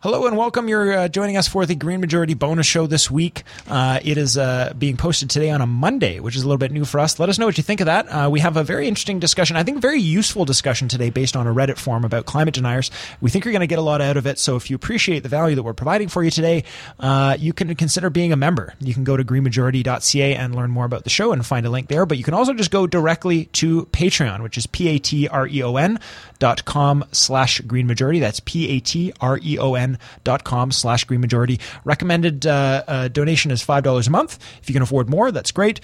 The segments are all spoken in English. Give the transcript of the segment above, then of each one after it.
Hello and welcome. You're uh, joining us for the Green Majority bonus show this week. Uh, it is uh, being posted today on a Monday, which is a little bit new for us. Let us know what you think of that. Uh, we have a very interesting discussion, I think, very useful discussion today based on a Reddit form about climate deniers. We think you're going to get a lot out of it. So if you appreciate the value that we're providing for you today, uh, you can consider being a member. You can go to greenmajority.ca and learn more about the show and find a link there. But you can also just go directly to Patreon, which is p a t r e o n dot com slash green majority. That's p a t r e o n dot com slash green majority. Recommended uh, uh, donation is $5 a month. If you can afford more, that's great.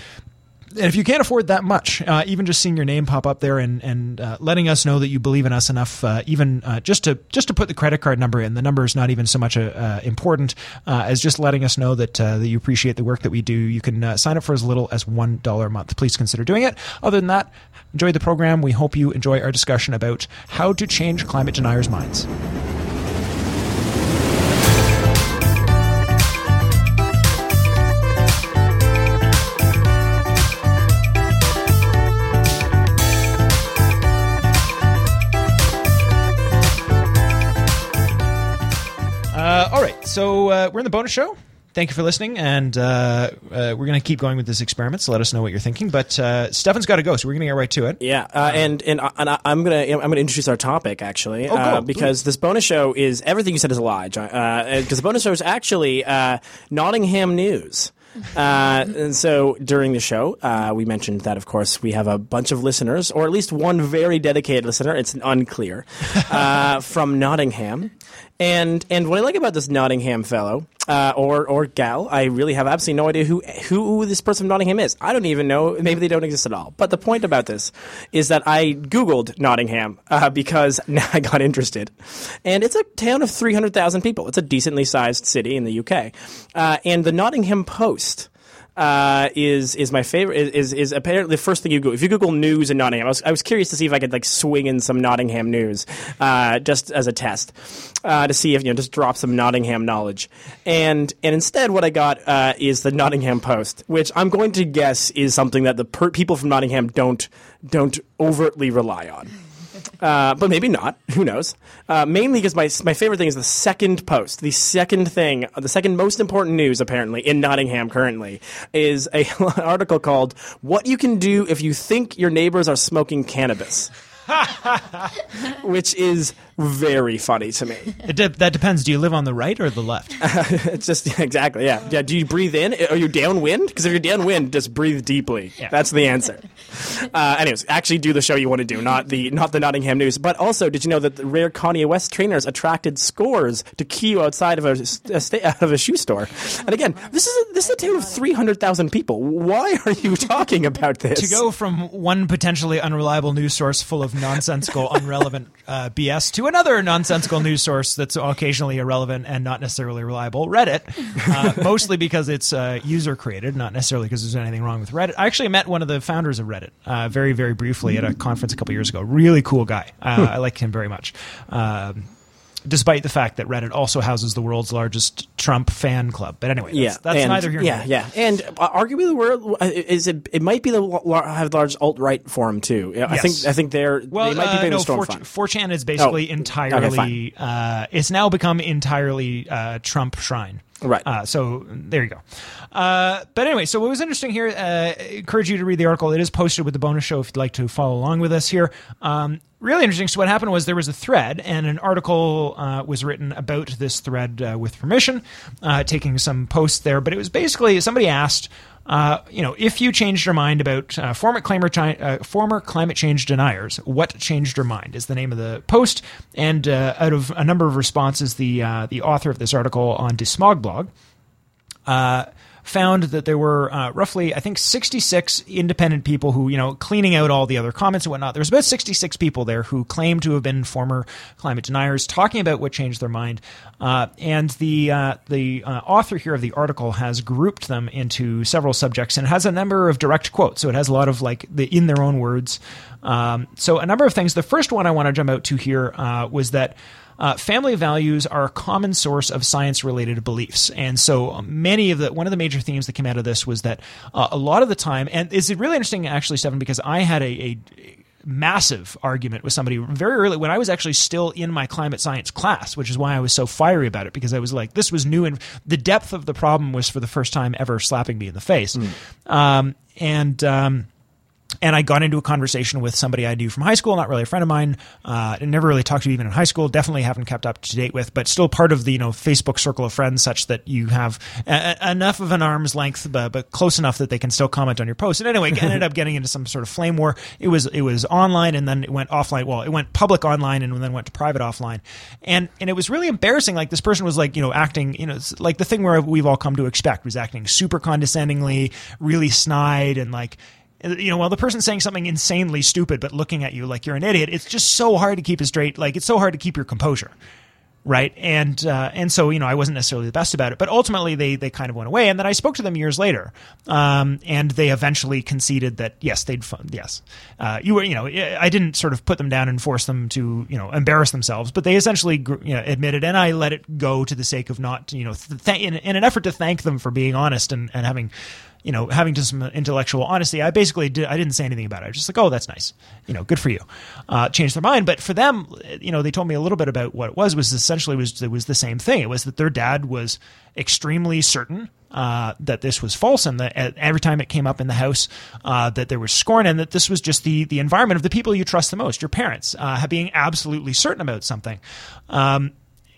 And if you can't afford that much, uh, even just seeing your name pop up there and and uh, letting us know that you believe in us enough, uh, even uh, just to just to put the credit card number in, the number is not even so much uh, important uh, as just letting us know that that you appreciate the work that we do. You can sign up for as little as one dollar a month. Please consider doing it. Other than that, enjoy the program. We hope you enjoy our discussion about how to change climate deniers' minds. So uh, we're in the bonus show. Thank you for listening, and uh, uh, we're going to keep going with this experiment. So let us know what you're thinking. But uh, Stefan's got to go, so we're going to get right to it. Yeah, uh, and and, I- and I- I'm gonna I'm gonna introduce our topic actually, Oh, uh, go. because this bonus show is everything you said is a lie, John. Because the bonus show is actually uh, Nottingham news. Uh, and so during the show, uh, we mentioned that, of course, we have a bunch of listeners, or at least one very dedicated listener. It's unclear uh, from Nottingham, and and what I like about this Nottingham fellow uh, or or gal, I really have absolutely no idea who who this person from Nottingham is. I don't even know. Maybe they don't exist at all. But the point about this is that I googled Nottingham uh, because now I got interested, and it's a town of three hundred thousand people. It's a decently sized city in the UK, uh, and the Nottingham Post uh, is is my favorite. Is, is apparently the first thing you Google. If you Google news in Nottingham, I was, I was curious to see if I could like swing in some Nottingham news, uh, just as a test, uh, to see if you know just drop some Nottingham knowledge. And and instead, what I got uh, is the Nottingham Post, which I'm going to guess is something that the per- people from Nottingham don't don't overtly rely on. Uh, but maybe not. Who knows? Uh, mainly because my my favorite thing is the second post. The second thing, the second most important news apparently in Nottingham currently is a article called "What You Can Do If You Think Your Neighbors Are Smoking Cannabis," which is very funny to me. It de- that depends. Do you live on the right or the left? It's just exactly yeah yeah. Do you breathe in? Are you downwind? Because if you're downwind, just breathe deeply. Yeah. That's the answer. Uh, anyways, actually do the show you want to do, not the not the Nottingham News. But also, did you know that the rare Kanye West trainers attracted scores to queue outside of a, a sta- out of a shoe store? And again, this is a, this is a town of three hundred thousand people. Why are you talking about this? to go from one potentially unreliable news source full of nonsensical, unrelevant uh, BS to another nonsensical news source that's occasionally irrelevant and not necessarily reliable, Reddit, uh, mostly because it's uh, user created, not necessarily because there's anything wrong with Reddit. I actually met one of the founders of Reddit uh, very, very briefly at a conference a couple years ago. Really cool guy. Uh, I like him very much. Um, Despite the fact that Reddit also houses the world's largest Trump fan club, but anyway, that's, yeah, that's and- neither here nor Yeah, there. yeah, and uh, arguably the world uh, is it. It might be the have large alt right forum too. I Yes. think I think they're Well, they might be uh, no, a storm 4 4chan is basically Oh, entirely. uh, it's now become entirely uh, Trump shrine. Right. Uh, so there you go. Uh, but anyway, so what was interesting here? Uh, encourage you to read the article. It is posted with the bonus show if you'd like to follow along with us here. Um, really interesting. So what happened was there was a thread, and an article uh, was written about this thread uh, with permission, uh, taking some posts there. But it was basically somebody asked. Uh, you know, if you changed your mind about uh, former, climate uh, former climate change deniers, what changed your mind is the name of the post. And uh, out of a number of responses, the uh, the author of this article on Desmog blog found that there were uh, roughly, I think, 66 independent people who, you know, cleaning out all the other comments and whatnot. There was about 66 people there who claimed to have been former climate deniers, talking about what changed their mind. Uh, and the uh, the uh, author here of the article has grouped them into several subjects and has a number of direct quotes. So it has a lot of like the in their own words. Um, so a number of things. The first one I want to jump out to here uh, was that. Uh, family values are a common source of science-related beliefs, and so many of the one of the major themes that came out of this was that uh, a lot of the time, and it's really interesting actually, Stefan, because I had a, a massive argument with somebody very early when I was actually still in my climate science class, which is why I was so fiery about it because I was like, this was new and the depth of the problem was for the first time ever slapping me in the face. Mm. Um, and um, and I got into a conversation with somebody I knew from high school, not really a friend of mine, uh, never really talked to even in high school, definitely haven't kept up to date with, but still part of the you know Facebook circle of friends, such that you have a- enough of an arm's length, but, but, close enough that they can still comment on your post. And anyway, ended up getting into some sort of flame war. It was it was online, and then it went offline. Well, it went public online, and then went to private offline, and and it was really embarrassing. Like this person was like you know acting, you know, like the thing where we've all come to expect was acting super condescendingly, really snide, and like you know, while the person's saying something insanely stupid but looking at you like you're an idiot, it's just so hard to keep it straight. Like it's so hard to keep your composure, right? And uh, and so you know, I wasn't necessarily the best about it, but ultimately they they kind of went away. And then I spoke to them years later, um, and they eventually conceded that yes, they'd fun- yes, uh, you were you know, I didn't sort of put them down and force them to you know embarrass themselves, but they essentially you know, admitted, and I let it go to the sake of not you know th- in, in an effort to thank them for being honest and and having you know, having some intellectual honesty, I basically did, I didn't say anything about it. I was just like, oh, that's nice. You know, good for you. Uh, changed their mind. But for them, you know, they told me a little bit about what it was, was essentially was, it was the same thing. It was that their dad was extremely certain uh, that this was false, and that every time it came up in the house, uh, that there was scorn, and that this was just the the environment of the people you trust the most, your parents, uh, being absolutely certain about something. Um,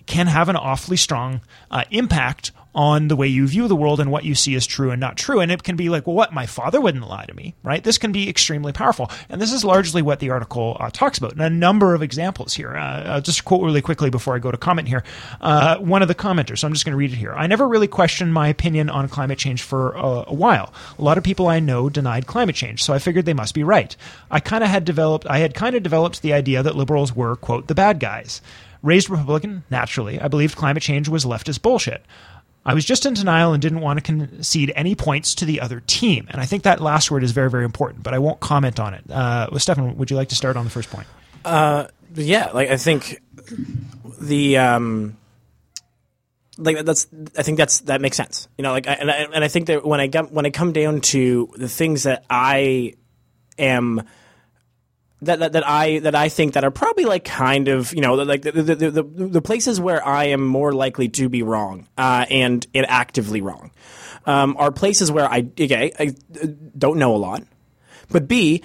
can have an awfully strong uh, impact on the way you view the world and what you see as true and not true. And it can be like, well, what? My father wouldn't lie to me, right? This can be extremely powerful. And this is largely what the article uh, talks about. And a number of examples here. Uh, I'll just quote really quickly before I go to comment here. Uh, one of the commenters, so I'm just going to read it here. I never really questioned my opinion on climate change for a, a while. A lot of people I know denied climate change, so I figured they must be right. I kind of had developed, I had kind of developed the idea that liberals were, quote, the bad guys. Raised Republican, naturally, I believed climate change was leftist bullshit. I was just in denial and didn't want to concede any points to the other team. And I think that last word is very, very important, but I won't comment on it. Uh, Stefan, would you like to start on the first point? Uh, yeah, like I think the. Um like that's I think that's that makes sense. You know, like I, and I, and I think that when I get when I come down to the things that I am that, that, that I that I think that are probably like kind of you know like the the, the, the places where I am more likely to be wrong uh, and and actively wrong um, are places where I okay I don't know a lot but B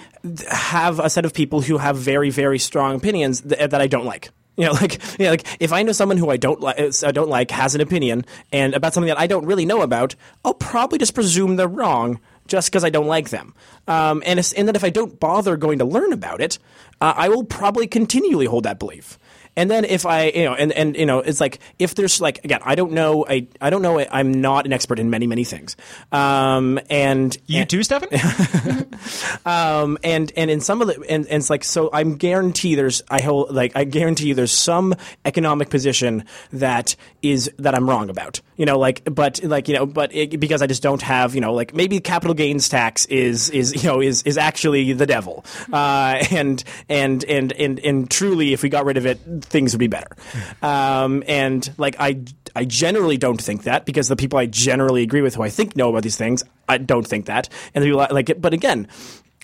have a set of people who have very very strong opinions that, that I don't like. You know, like, yeah, like if I know someone who I don't like, I don't like, has an opinion, and about something that I don't really know about, I'll probably just presume they're wrong just because I don't like them. Um, and, and that if I don't bother going to learn about it, uh, I will probably continually hold that belief. And then if I, you know, and, and you know, it's like if there's like again, I don't know, I I don't know, I'm not an expert in many many things. Um, and you and, too, Stefan. um, and and in some of the and, and it's like so I'm guarantee there's I hold like I guarantee you there's some economic position that is that I'm wrong about. You know, like but like you know, but it, because I just don't have you know like maybe capital gains tax is is you know is is actually the devil. Uh, and and and and and truly, if we got rid of it things would be better. Um, and like I, I generally don't think that because the people I generally agree with who I think know about these things, I don't think that. And the people I, like but again,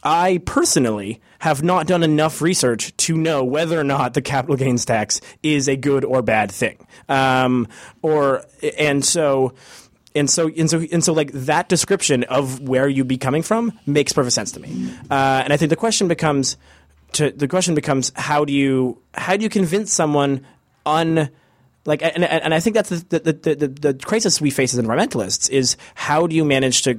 I personally have not done enough research to know whether or not the capital gains tax is a good or bad thing. Um, or and so and so and so and so like that description of where you'd be coming from makes perfect sense to me. Uh, and I think the question becomes to the question becomes how do you how do you convince someone un like and, and I think that's the the, the, the, the crisis we face as environmentalists is how do you manage to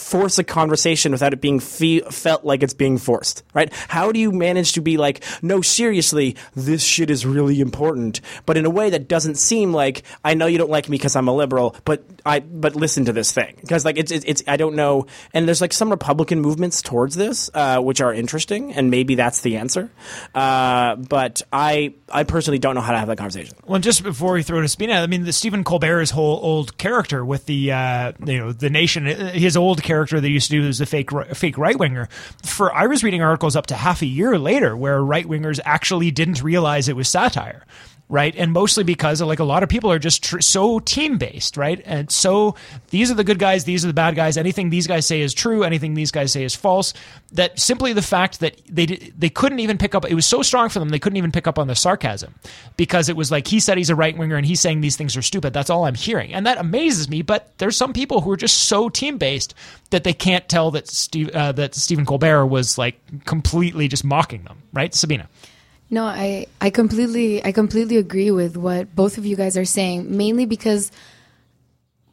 force a conversation without it being fe- felt like it's being forced, right? How do you manage to be like, no, seriously, this shit is really important, but in a way that doesn't seem like I know you don't like me because I'm a liberal, but I but listen to this thing because like it's, it's, it's I don't know, and there's like some Republican movements towards this uh, which are interesting, and maybe that's the answer, uh, but I I personally don't know how to have that conversation. Well, just before we throw to Sabina, I mean, the Stephen Colbert's whole old character with the uh, you know the nation, his old character that used to do as a fake fake right winger. For I was reading articles up to half a year later where right wingers actually didn't realize it was satire right? And mostly because like a lot of people are just tr- so team based, right? And so these are the good guys, these are the bad guys. Anything these guys say is true, anything these guys say is false. That simply the fact that they they couldn't even pick up it was so strong for them they couldn't even pick up on the sarcasm because it was like he said he's a right winger and he's saying these things are stupid. That's all I'm hearing, and that amazes me. But there's some people who are just so team based that they can't tell that Steve uh, that Stephen Colbert was like completely just mocking them, right, Sabina? No, I, I completely I completely agree with what both of you guys are saying, mainly because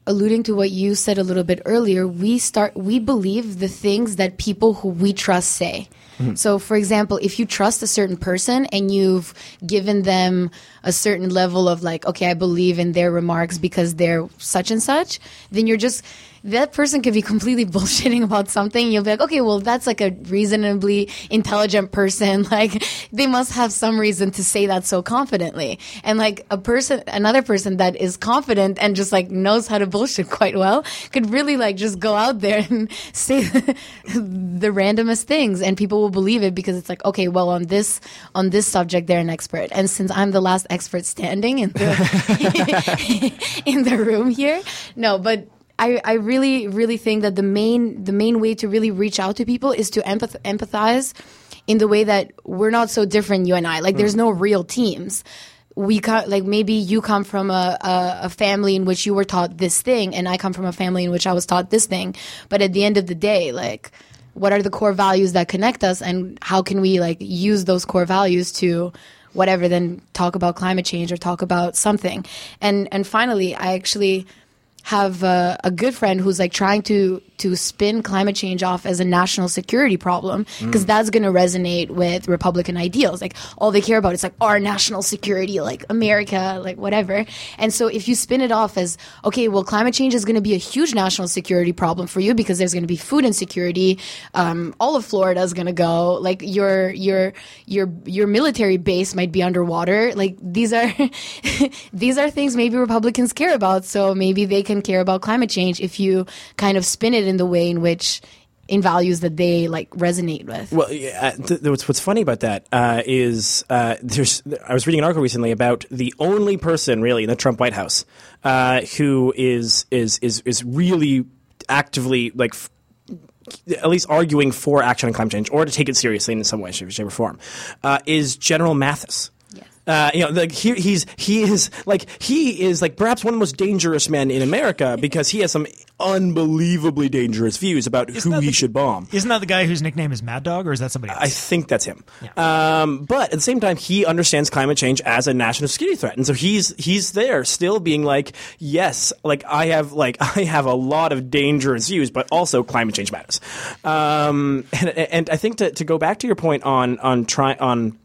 alluding to what you said a little bit earlier, we start we believe the things that people who we trust say. Mm-hmm. So for example, if you trust a certain person and you've given them a certain level of like, okay, I believe in their remarks because they're such and such, then you're just that person could be completely bullshitting about something. You'll be like, okay, well, that's like a reasonably intelligent person. Like, they must have some reason to say that so confidently. And like a person, another person that is confident and just like knows how to bullshit quite well could really like just go out there and say the randomest things and people will believe it because it's like, okay, well, on this, on this subject, they're an expert. And since I'm the last expert standing in the, in the room here, no, but I, I really, really think that the main the main way to really reach out to people is to empath- empathize in the way that we're not so different, you and I. Like, mm. there's no real teams. We come, like maybe you come from a, a, a, family in which you were taught this thing, and I come from a family in which I was taught this thing. But at the end of the day, like, what are the core values that connect us, and how can we like use those core values to whatever? Then talk about climate change or talk about something. And and finally, I actually have a, a, good friend who's like trying to to spin climate change off as a national security problem because mm. that's going to resonate with Republican ideals. Like all they care about is like our national security, like America, like whatever. And so if you spin it off as okay, well, climate change is going to be a huge national security problem for you because there's going to be food insecurity. Um, all of Florida is going to go. Like your your your your military base might be underwater. Like these are these are things maybe Republicans care about. So maybe they can care about climate change if you kind of spin it in the way in which in values that they like resonate with. Well, yeah, th- what's what's funny about that uh, is uh, there's I was reading an article recently about the only person really in the Trump White House uh, who is is is is really actively like. F- at least arguing for action on climate change, or to take it seriously in some way, shape, shape or form, uh, is General Mattis. Uh, you know, like he, he's he is like he is like perhaps one of the most dangerous men in America because he has some unbelievably dangerous views about isn't who he the, should bomb. Isn't that the guy whose nickname is Mad Dog, or is that somebody else? I think that's him. Yeah. Um, but at the same time, he understands climate change as a national security threat, and so he's he's there still being like, yes, like I have like I have a lot of dangerous views, but also climate change matters. Um, and, and I think to, to go back to your point on on try on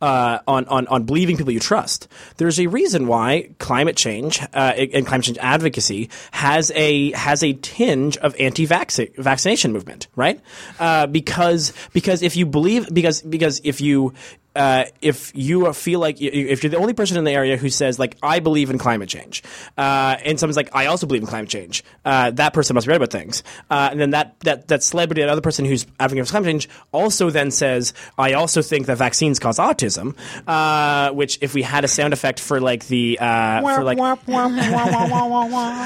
uh, on, on, on believing people you trust. There's a reason why climate change uh, and climate change advocacy has a has a tinge of anti-vaccination movement, right? Uh, because because if you believe because because if you uh, if you feel like if you're the only person in the area who says like I believe in climate change, uh, and someone's like I also believe in climate change, uh, that person must be right about things, uh, and then that that that celebrity, that other person who's advocating for climate change, also then says I also think that vaccines cause autism, uh, which if we had a sound effect for like the uh, for like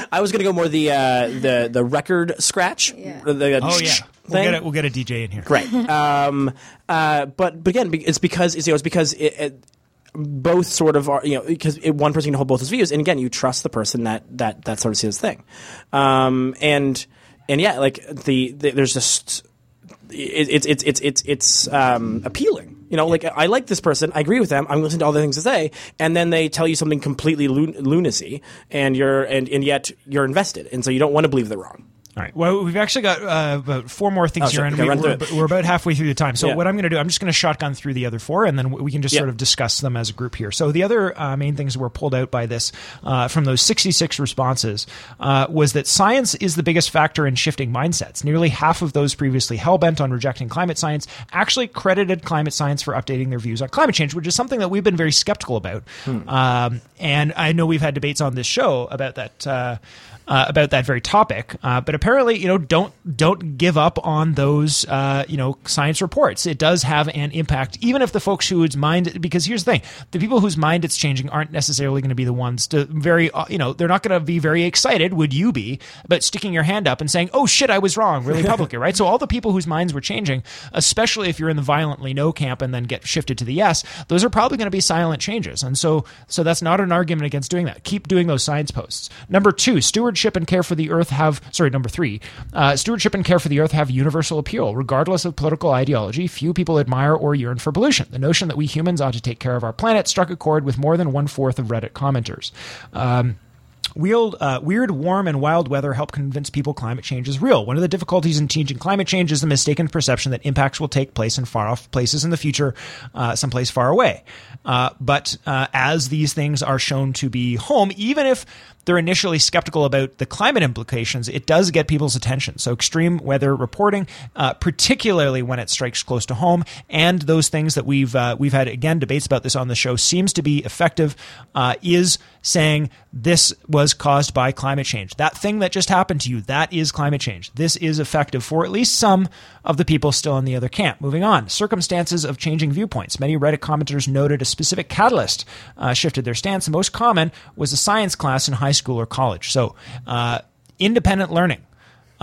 I was gonna go more the the the record scratch, yeah. The, oh yeah. We'll get, a, we'll get a DJ in here. Great. Um, uh, but but again, it's because it's, you know, it's because it, it, both sort of are you know because one person can hold both his views, and again, you trust the person that that that sort of sees his thing, um, and and yeah, like the, the there's just it's it's it's it's it's um, appealing. You know, like I like this person, I agree with them, I'm listening to all the things they say, and then they tell you something completely lun- lunacy, and you're and, and yet you're invested, and so you don't want to believe they're wrong. All right. Well, we've actually got uh, about four more things oh, here, and we, are we're about halfway through the time. So, yeah. what I'm going to do, I'm just going to shotgun through the other four, and then we can just sort of discuss them as a group here. So, the other uh, main things that were pulled out by this uh, from those 66 responses uh, was that science is the biggest factor in shifting mindsets. Nearly half of those previously hell bent on rejecting climate science actually credited climate science for updating their views on climate change, which is something that we've been very skeptical about. Hmm. Um, and I know we've had debates on this show about that uh, about that very topic. Uh, but apparently, you know, don't don't give up on those, uh, you know, science reports. It does have an impact, even if the folks whose mind, because here's the thing: the people whose mind it's changing aren't necessarily going to be the ones to very, uh, you know, they're not going to be very excited. Would you be? But sticking your hand up and saying, "Oh shit, I was wrong," really publicly, right? So all the people whose minds were changing, especially if you're in the violently no camp and then get shifted to the yes, those are probably going to be silent changes. And so, so that's not an argument against doing that. Keep doing those science posts. Number two, stewardship and care for the earth have, sorry, number three, uh, stewardship and care for the earth have universal appeal, regardless of political ideology. Few people admire or yearn for pollution. The notion that we humans ought to take care of our planet struck a chord with more than one fourth of Reddit commenters. Um, Weird, uh, weird, warm, and wild weather help convince people climate change is real. One of the difficulties in teaching climate change is the mistaken perception that impacts will take place in far off places in the future, uh, someplace far away. Uh, but uh, as these things are shown to be home, even if they're initially skeptical about the climate implications, it does get people's attention. So, extreme weather reporting, uh, particularly when it strikes close to home, and those things that we've uh, we've had again debates about this on the show, seems to be effective. Uh, is saying this was caused by climate change. That thing that just happened to you, that is climate change. This is effective for at least some of the people still in the other camp. Moving on, circumstances of changing viewpoints. Many Reddit commenters noted a specific catalyst uh, shifted their stance. The most common was a science class in high school or college. So, uh, independent learning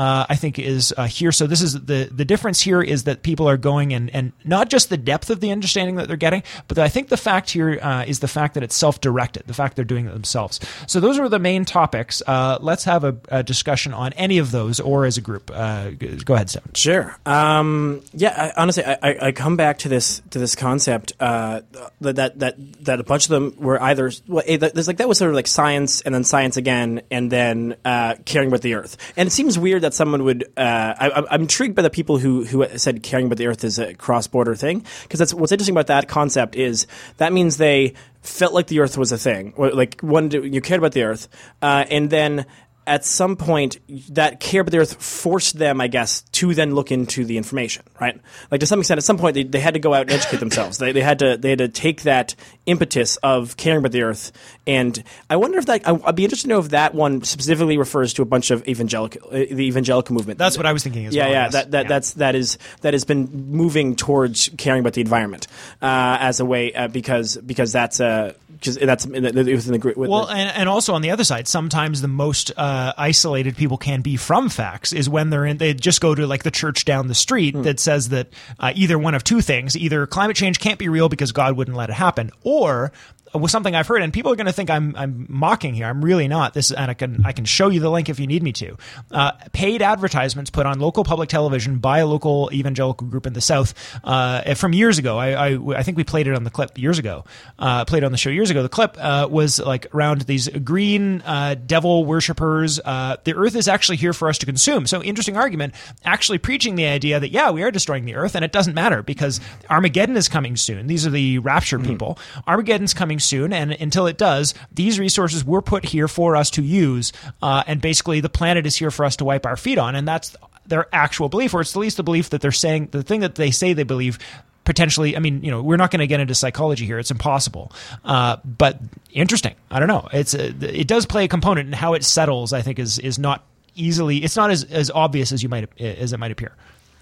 uh, I think is uh, here. So this is the the difference here is that people are going and and not just the depth of the understanding that they're getting, but I think the fact here uh, is the fact that it's self directed, the fact they're doing it themselves. So those are the main topics. Uh, let's have a, a, discussion on any of those or as a group. Uh, go ahead, Sam. Sure. Um, yeah. I, honestly, I, I, come back to this to this concept uh, that that that a bunch of them were either well, there's like that was sort of like science and then science again and then caring about the earth, and it seems weird that that someone would. Uh, I, am intrigued by the people who who said caring about the Earth is a cross border thing because that's what's interesting about that concept is that means they felt like the Earth was a thing, like one you cared about the Earth, uh, and then at some point that care about the earth forced them, I guess, to then look into the information, right? Like to some extent, at some point they, they had to go out and educate themselves. They, they had to they had to take that impetus of caring about the earth. And I wonder if that I'd be interested to know if that one specifically refers to a bunch of evangelical uh, the evangelical movement. That's what I was thinking as yeah, well. Yeah, that, that yeah. that's that is that has been moving towards caring about the environment uh, as a way uh, because because that's a because that's within the group. Well, and, and also on the other side, sometimes the most uh, isolated people can be from facts is when they're in. They just go to like the church down the street mm. that says that uh, either one of two things: either climate change can't be real because God wouldn't let it happen, or was something I've heard, and people are going to think I'm I'm mocking here. I'm really not. This, and I can I can show you the link if you need me to. Uh, paid advertisements put on local public television by a local evangelical group in the South uh, from years ago. I, I, I think we played it on the clip years ago. Uh, played on the show years ago. The clip uh, was like around these green uh, devil worshippers. Uh, the Earth is actually here for us to consume. So interesting argument. Actually preaching the idea that yeah we are destroying the Earth and it doesn't matter because Armageddon is coming soon. These are the rapture mm-hmm. people. Armageddon's coming soon, and until it does, these resources were put here for us to use, uh, and basically the planet is here for us to wipe our feet on, and that's their actual belief, or it's at least the belief that they're saying the thing that they say they believe potentially i mean you know we're not going to get into psychology here it's impossible uh, but interesting i don't know it's a, it does play a component and how it settles i think is is not easily it's not as, as obvious as you might as it might appear.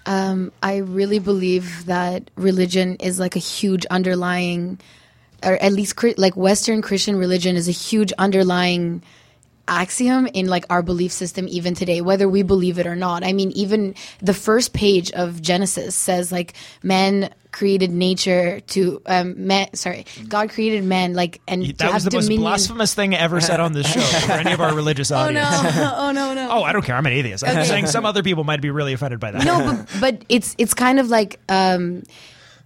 Um, i really believe that religion is like a huge underlying or at least like Western Christian religion is a huge underlying axiom in like our belief system even today whether we believe it or not. I mean even the first page of genesis says like man created nature to um man sorry god created man like and that was the dominion. most blasphemous thing ever said on this show for any of our religious audience oh no. oh no no. Oh i don't care. I'm an atheist. I'm okay. saying some other people might be really offended by that. No but, but it's it's kind of like um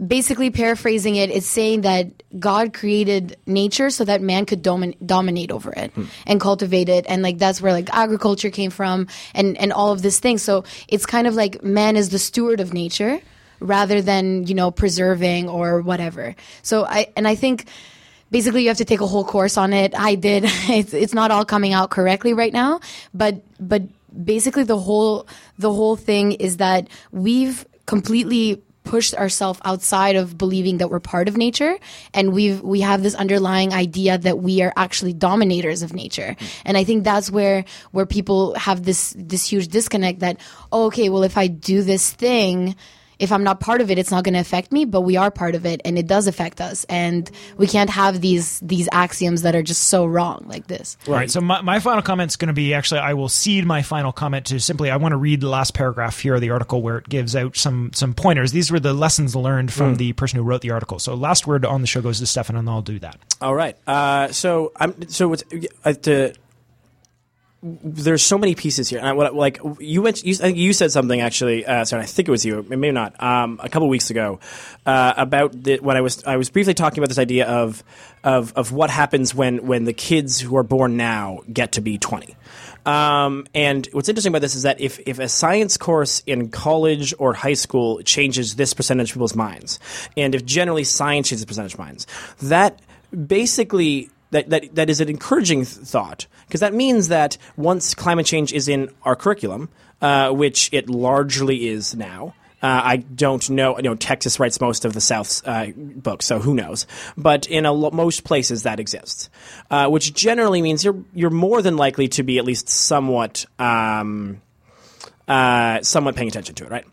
basically paraphrasing it, it's saying that God created nature so that man could domin- dominate over it hmm. and cultivate it, and like that's where like agriculture came from, and and all of this thing. So it's kind of like man is the steward of nature rather than you know preserving or whatever. So I and I think basically you have to take a whole course on it. I did. It's it's not all coming out correctly right now, but but basically the whole the whole thing is that we've completely pushed ourselves outside of believing that we're part of nature. And we've we have this underlying idea that we are actually dominators of nature. And i think that's where where people have this this huge disconnect that oh, okay well if i do this thing if I'm not part of it, it's not going to affect me, but we are part of it and it does affect us. And we can't have these, these axioms that are just so wrong like this. All right. So my, my final comment is going to be actually I will cede my final comment to simply I want to read the last paragraph here of the article where it gives out some some pointers. These were the lessons learned from the person who wrote the article. So last word on the show goes to Stefan, and I'll do that. All right. Uh, so I'm so it's, uh, to, there's so many pieces here. And I, like you went, you, I think you said something actually. Uh, sorry, I think it was you, maybe not. Um, a couple weeks ago uh, about the, when I was I was briefly talking about this idea of of of what happens when when the kids who are born now get to be 20. Um, and what's interesting about this is that if, if a science course in college or high school changes this percentage of people's minds, and if generally science changes the percentage of minds, that basically that, that, that is an encouraging thought because that means that once climate change is in our curriculum, uh, which it largely is now. Uh, I don't know. You know, Texas writes most of the South's uh, books, so who knows? But in lo- most places, that exists, uh, which generally means you're you're more than likely to be at least somewhat um, uh, somewhat paying attention to it, right?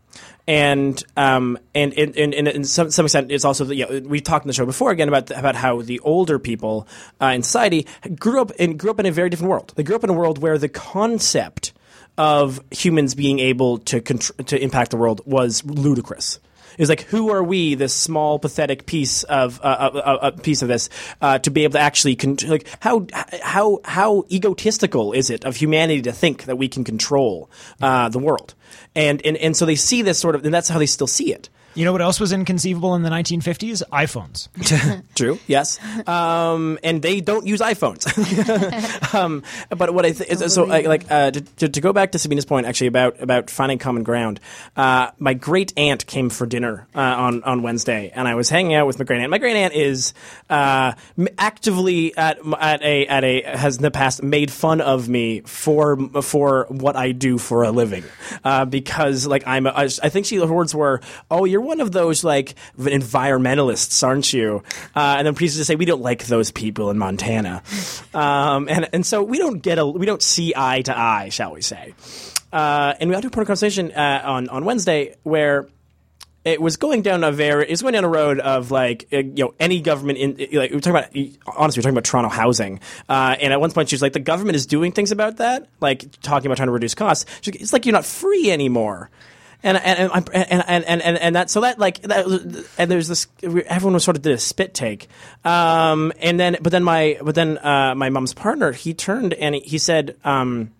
And um, and and, and, and in some, some extent, it's also you know, we talked in the show before again about about how the older people uh, in society grew up in grew up in a very different world. They grew up in a world where the concept of humans being able to contr- to impact the world was ludicrous. Was like, who are we, this small, pathetic piece of uh, uh, uh, piece of this, uh, to be able to actually con- like how how how egotistical is it of humanity to think that we can control uh, the world? And, and and so they see this sort of, and that's how they still see it. You know what else was inconceivable in the 1950s? iPhones. True. Yes. Um, and they don't use iPhones. um, but what I think so, I, like uh, to, to, go back to Sabina's point, actually about about finding common ground. Uh, my great aunt came for dinner uh, on on Wednesday, and I was hanging out with my great aunt. My great aunt is uh, actively at at a at a has in the past made fun of me for for what I do for a living uh, because like I'm a, I think she her words were, "Oh, you're." You're one of those like environmentalists, aren't you? Uh, and then please just say we don't like those people in Montana, um, and and so we don't get a we don't see eye to eye, shall we say? Uh, and we had a conversation uh, on on Wednesday where it was going down a very it was going down a road of like uh, you know any government in like we are talking about honestly we are talking about Toronto housing. Uh, and at one point she was like the government is doing things about that? Like talking about trying to reduce costs. Like, it's like you're not free anymore and and and and and, and, and that so that like that, and there's this everyone was sort of did a spit take. Um, and then but then my but then uh, my mom's partner he turned and he said um,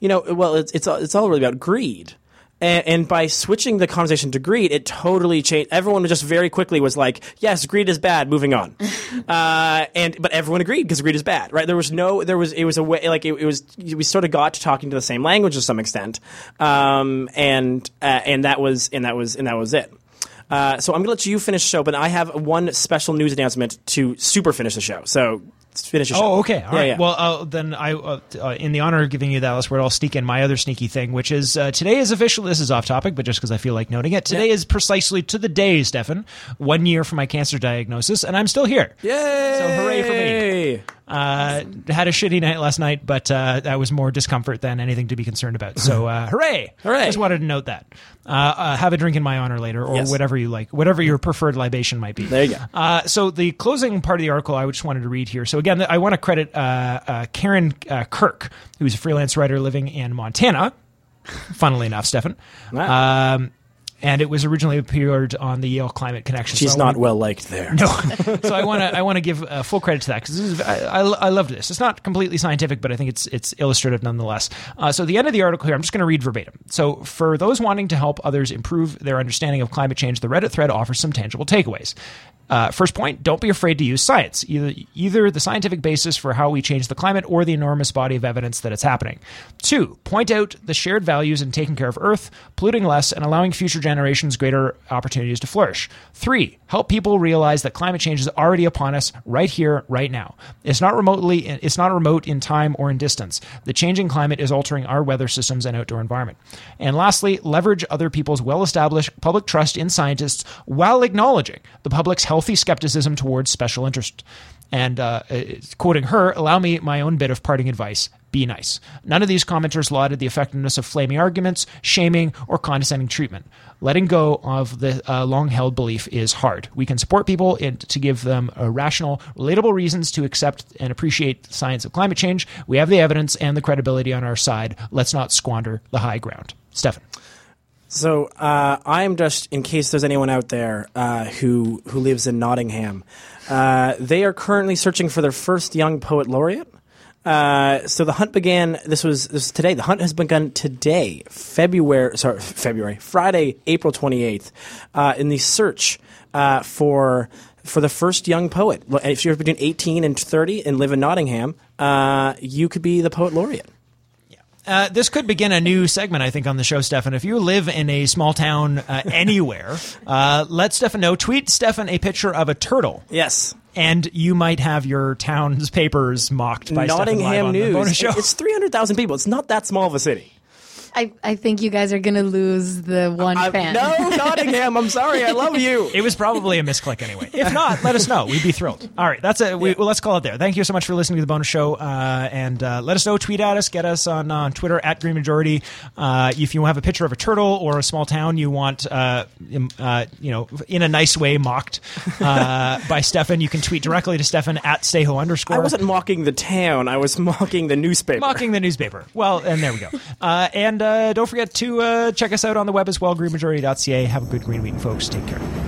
you know well it's it's it's all really about greed and, and, by switching the conversation to greed, it totally changed. Everyone just very quickly was like, "Yes, greed is bad." Moving on, uh, and but everyone agreed because greed is bad, right? There was no, there was, it was a way, like it, it was. We sort of got to talking to the same language to some extent, um, and uh, and that was and that was and that was it. Uh, so I'm gonna let you finish the show, but I have one special news announcement to super finish the show. So finish. Oh, okay. All yeah, right. Yeah. Well, uh, then I, uh, uh, in the honor of giving you that last word, I'll sneak in my other sneaky thing, which is uh, today is official. This is off topic, but just because I feel like noting it, today Yeah. is precisely to the day, Stefan, one year from my cancer diagnosis, and I'm still here. Yay! So hooray for me. Uh, had a shitty night last night, but uh, that was more discomfort than anything to be concerned about. So, uh, hooray! Hooray. Just wanted to note that. Uh, uh, have a drink in my honor later, or Yes. whatever you like, whatever your preferred libation might be. There you go. Uh, so the closing part of the article I just wanted to read here. So again, I want to credit uh, uh, Karin uh, Kirk, who's a freelance writer living in Montana. Funnily enough, Stefan. Wow. Um, and it was originally appeared on the Yale Climate Connection. She's So not wanna- well liked there. no. so I want to I want to give uh, full credit to that because I, I, I loved this. It's not completely scientific, but I think it's it's illustrative nonetheless. Uh, so the end of the article here, I'm just going to read verbatim. So for those wanting to help others improve their understanding of climate change, the Reddit thread offers some tangible takeaways. Uh, first point: Don't be afraid to use science, either either the scientific basis for how we change the climate or the enormous body of evidence that it's happening. Two: Point out the shared values in taking care of Earth, polluting less, and allowing future generations greater opportunities to flourish. Three, help people realize that climate change is already upon us right here, right now. It's not remotely, it's not remote in time or in distance. The changing climate is altering our weather systems and outdoor environment. And lastly, leverage other people's well established public trust in scientists while acknowledging the public's healthy skepticism towards special interest. And uh, uh, quoting her, allow me my own bit of parting advice be nice. None of these commenters lauded the effectiveness of flaming arguments, shaming, or condescending treatment. Letting go of the uh, long held belief is hard. We can support people in, to give them rational, relatable reasons to accept and appreciate the science of climate change. We have the evidence and the credibility on our side. Let's not squander the high ground. Stefan. So uh, I'm just in case there's anyone out there uh, who who lives in Nottingham. Uh, they are currently searching for their first young poet laureate. Uh, so the hunt began. This was this was today. The hunt has begun today, February. Sorry, February, Friday, April twenty eighth, uh, in the search uh, for for the first young poet. If you're between eighteen and thirty and live in Nottingham, you could be the poet laureate. Uh, this could begin a new segment, I think, on the show, Stefan. If you live in a small town uh, anywhere, uh, let Stefan know. Tweet Stefan a picture of a turtle. Yes. And you might have your town's papers mocked by Nottingham News. It's 300,000 people. It's not that small of a city. I, I think you guys are going to lose the one I, fan. No, Nottingham. I'm sorry. I love you. It was probably a misclick anyway. If not, let us know. We'd be thrilled. All right, that's it. We, well, let's call it there. Thank you so much for listening to the bonus show, uh, and uh, let us know. Tweet at us. Get us on on Twitter at Green Majority. Uh, if you have a picture of a turtle or a small town you want, uh, uh, you know, in a nice way mocked uh, by Stefan, you can tweet directly to Stefan at Stayho underscore. I wasn't mocking the town. I was mocking the newspaper. Mocking the newspaper. Well, and there we go. and don't forget to uh, check us out on the web as well, greenmajority.ca. Have a good green week, folks. Take care.